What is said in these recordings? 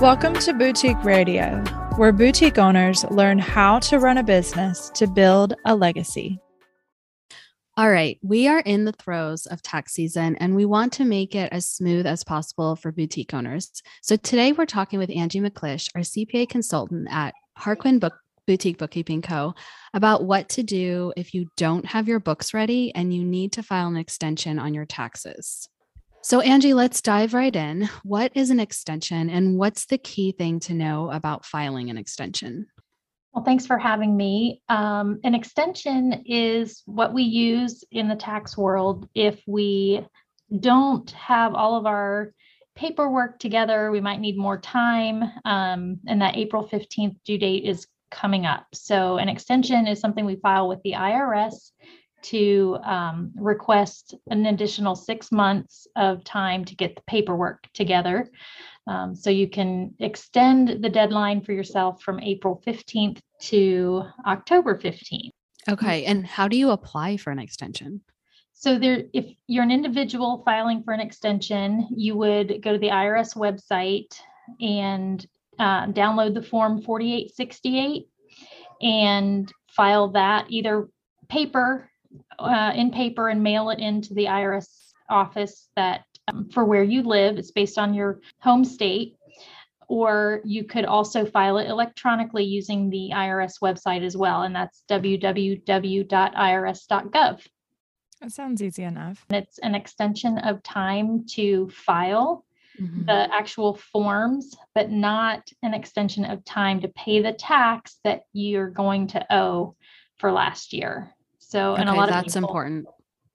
Welcome to Boutique Radio, where boutique owners learn how to run a business to build a legacy. All right, we are in the throes of tax season and we want to make it as smooth as possible for boutique owners. So today we're talking with Angi McClish, our CPA consultant at Harquin Book Boutique Bookkeeping Co. about what to do if you don't have your books ready and you need to file an extension on your taxes. So, Angi, let's dive right in. What is an extension and what's the key thing to know about filing an extension? Well, thanks for having me. Um, an extension is what we use in the tax world if we don't have all of our paperwork together. We might need more time, um, and that April 15th due date is coming up. So, an extension is something we file with the IRS to um, request an additional six months of time to get the paperwork together. Um, so you can extend the deadline for yourself from April 15th to October 15th. Okay. And how do you apply for an extension? So there, if you're an individual filing for an extension, you would go to the IRS website and uh, download the form 4868 and file that either paper uh, in paper and mail it into the IRS office that um, for where you live. It's based on your home state. Or you could also file it electronically using the IRS website as well, and that's www.irs.gov. That sounds easy enough. And it's an extension of time to file mm-hmm. the actual forms, but not an extension of time to pay the tax that you're going to owe for last year. So, and okay, a lot of that's people, important.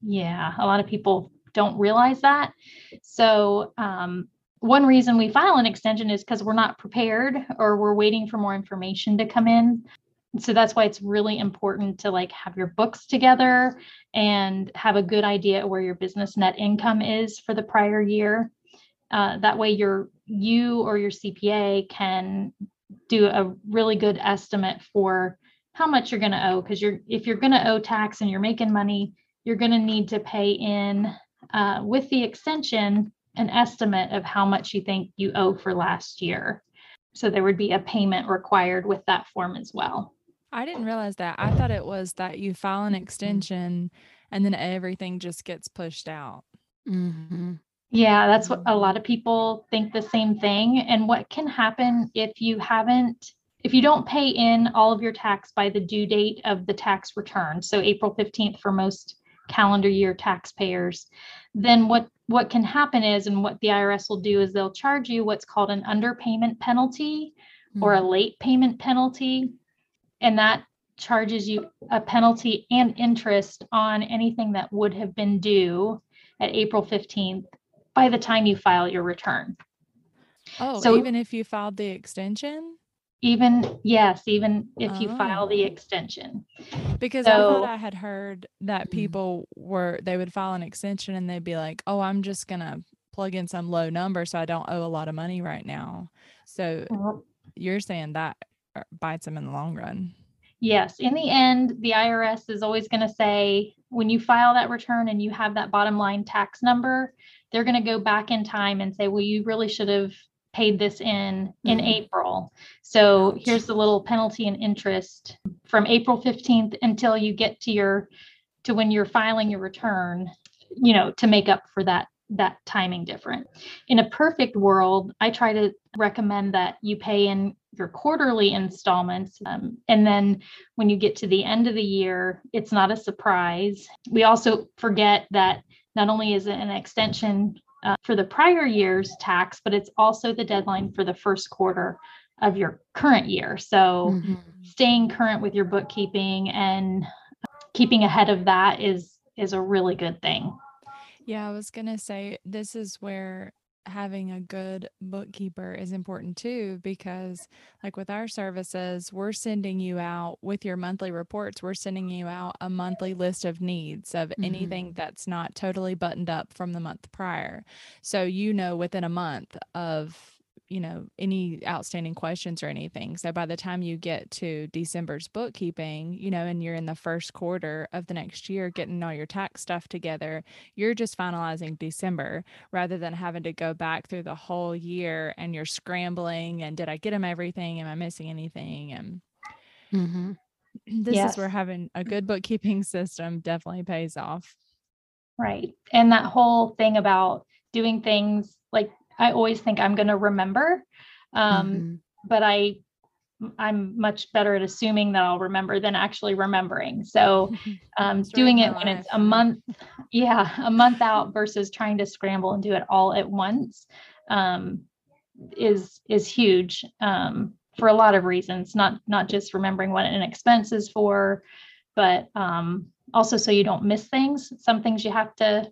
Yeah, a lot of people don't realize that. So, um, one reason we file an extension is because we're not prepared or we're waiting for more information to come in. So that's why it's really important to like have your books together and have a good idea where your business net income is for the prior year. Uh, that way, your you or your CPA can do a really good estimate for how much you're going to owe because you're if you're going to owe tax and you're making money you're going to need to pay in uh, with the extension an estimate of how much you think you owe for last year. So there would be a payment required with that form as well. I didn't realize that. I thought it was that you file an extension and then everything just gets pushed out. Mm-hmm. yeah that's what a lot of people think the same thing. And what can happen if you haven't if you don't pay in all of your tax by the due date of the tax return, so April 15th for most calendar year taxpayers, then what what can happen is and what the IRS will do is they'll charge you what's called an underpayment penalty mm-hmm. or a late payment penalty and that charges you a penalty and interest on anything that would have been due at April 15th by the time you file your return. Oh, so even if you filed the extension? Even yes even if you file the oh. extension because so, i thought i had heard that mm-hmm. people were they would file an extension and they'd be like oh i'm just gonna plug in some low number so i don't owe a lot of money right now so well, you're saying that uh, bites them in the long run yes in the end the irs is always going to say when you file that return and you have that bottom line tax number they're going to go back in time and say well you really should have paid this in in mm-hmm. April. So here's the little penalty and interest from April 15th until you get to your to when you're filing your return, you know, to make up for that that timing different. In a perfect world, I try to recommend that you pay in your quarterly installments. Um, and then when you get to the end of the year, it's not a surprise. We also forget that not only is it an extension uh, for the prior year's tax, but it's also the deadline for the first quarter of your current year. So mm-hmm. staying current with your bookkeeping and keeping ahead of that is is a really good thing. Yeah, I was going to say this is where having a good bookkeeper is important too because like with our services we're sending you out with your monthly reports we're sending you out a monthly list of needs of mm-hmm. anything that's not totally buttoned up from the month prior so you know within a month of you know, any outstanding questions or anything. So by the time you get to December's bookkeeping, you know, and you're in the first quarter of the next year getting all your tax stuff together, you're just finalizing December rather than having to go back through the whole year and you're scrambling and did I get them everything? Am I missing anything? And Mhm. this Yes. is where having a good bookkeeping system definitely pays off. Right. And that whole thing about doing things like I always think I'm going to remember. Um, Mhm. but I I'm much better at assuming that I'll remember than actually remembering. So um, doing it when it's a month, yeah, a month out versus trying to scramble and do it all at once um, is is huge um, for a lot of reasons. Not not just remembering what an expense is for, but um, also so you don't miss things. Some things you have to,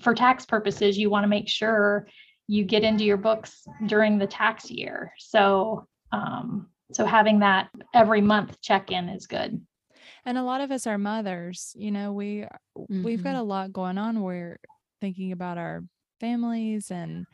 for tax purposes, you want to make sure you get into your books during the tax year. So um, so having that every month check in is good. And a lot of us are mothers, you know, we we've got Mhm. a lot going on. We're thinking about our families and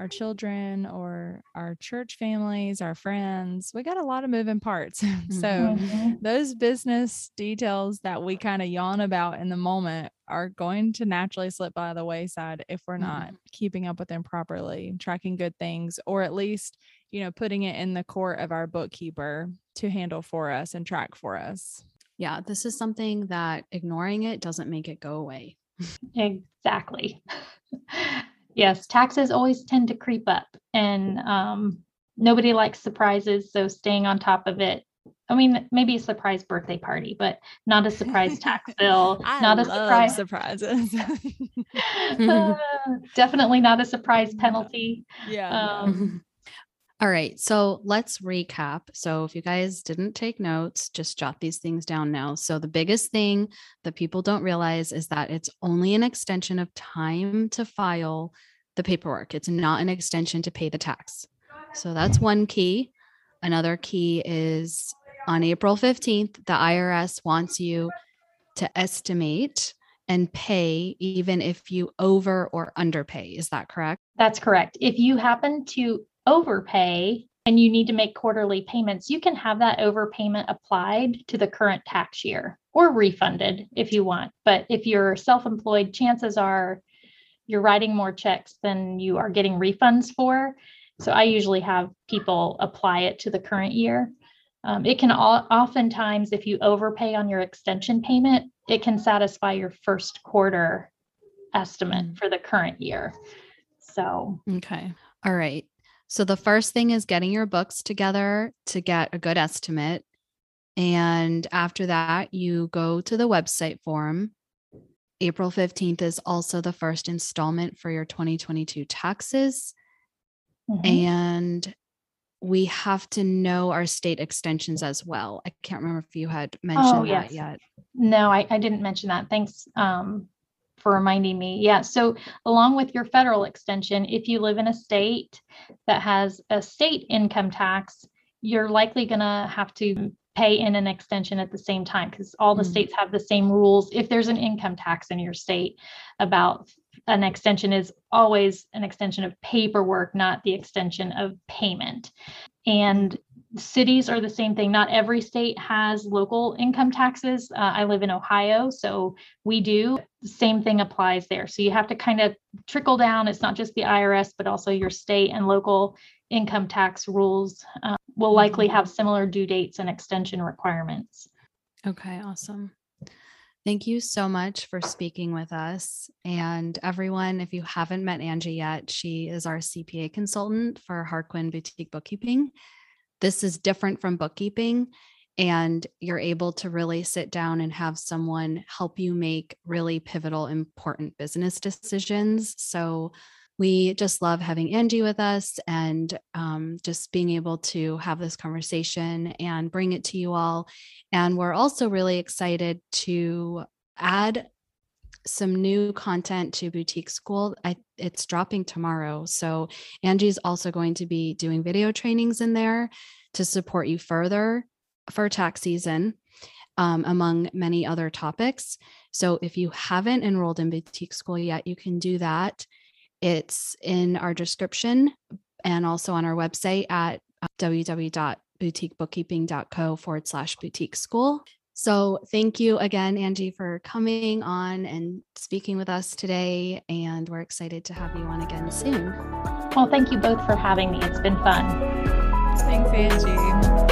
our children or our church families, our friends. We got a lot of moving parts. so Mhm. Mhm. those business details that we kind of yawn about in the moment are going to naturally slip by the wayside if we're not keeping up with them properly, tracking good things, or at least, you know, putting it in the court of our bookkeeper to handle for us and track for us. Yeah, this is something that ignoring it doesn't make it go away. Exactly. Yes, taxes always tend to creep up, and um, nobody likes surprises. So staying on top of it. I mean, maybe a surprise birthday party, but not a surprise tax bill. I not a love surprise. surprises. Uh, definitely not a surprise penalty. yeah. Um, All right, so let's recap. So, if you guys didn't take notes, just jot these things down now. So, the biggest thing that people don't realize is that it's only an extension of time to file the paperwork, it's not an extension to pay the tax. So, that's one key. Another key is on April 15th, the IRS wants you to estimate and pay even if you over or underpay. Is that correct? That's correct. If you happen to overpay and you need to make quarterly payments, you can have that overpayment applied to the current tax year or refunded if you want. But if you're self employed, chances are you're writing more checks than you are getting refunds for. So I usually have people apply it to the current year. Um, it can all, oftentimes, if you overpay on your extension payment, it can satisfy your first quarter estimate Mm. for the current year. So Okay. All right. So the first thing is getting your books together to get a good estimate. And after that, you go to the website form. April 15th is also the first installment for your 2022 taxes. mhm. And we have to know our state extensions as well. I can't remember if you had mentioned that yes. yet. no, I, I didn't mention that. Thanks um, for reminding me. Yeah. So along with your federal extension, if you live in a state that has a state income tax, you're likely going to have to pay in an extension at the same time because all the Mm. states have the same rules. If there's an income tax in your state, about an extension is always an extension of paperwork, not the extension of payment. And cities are the same thing. Not every state has local income taxes. Uh, I live in Ohio, so we do. Same thing applies there. So you have to kind of trickle down. It's not just the IRS, but also your state and local income tax rules uh, will likely have similar due dates and extension requirements. Okay, awesome. Thank you so much for speaking with us. And everyone, if you haven't met Angi yet, she is our CPA consultant for Harquin Boutique Bookkeeping. This is different from bookkeeping, and you're able to really sit down and have someone help you make really pivotal, important business decisions. So, we just love having Angi with us and um, just being able to have this conversation and bring it to you all. And we're also really excited to add some new content to Boutique School. I, it's dropping tomorrow. So Angi's also going to be doing video trainings in there to support you further for tax season, um, among many other topics. So if you haven't enrolled in Boutique School yet, you can do that. It's in our description and also on our website at www.boutiquebookkeeping.co forward slash boutique school. So thank you again, Angi, for coming on and speaking with us today. And we're excited to have you on again soon. Well, thank you both for having me. It's been fun. Thanks, Angi.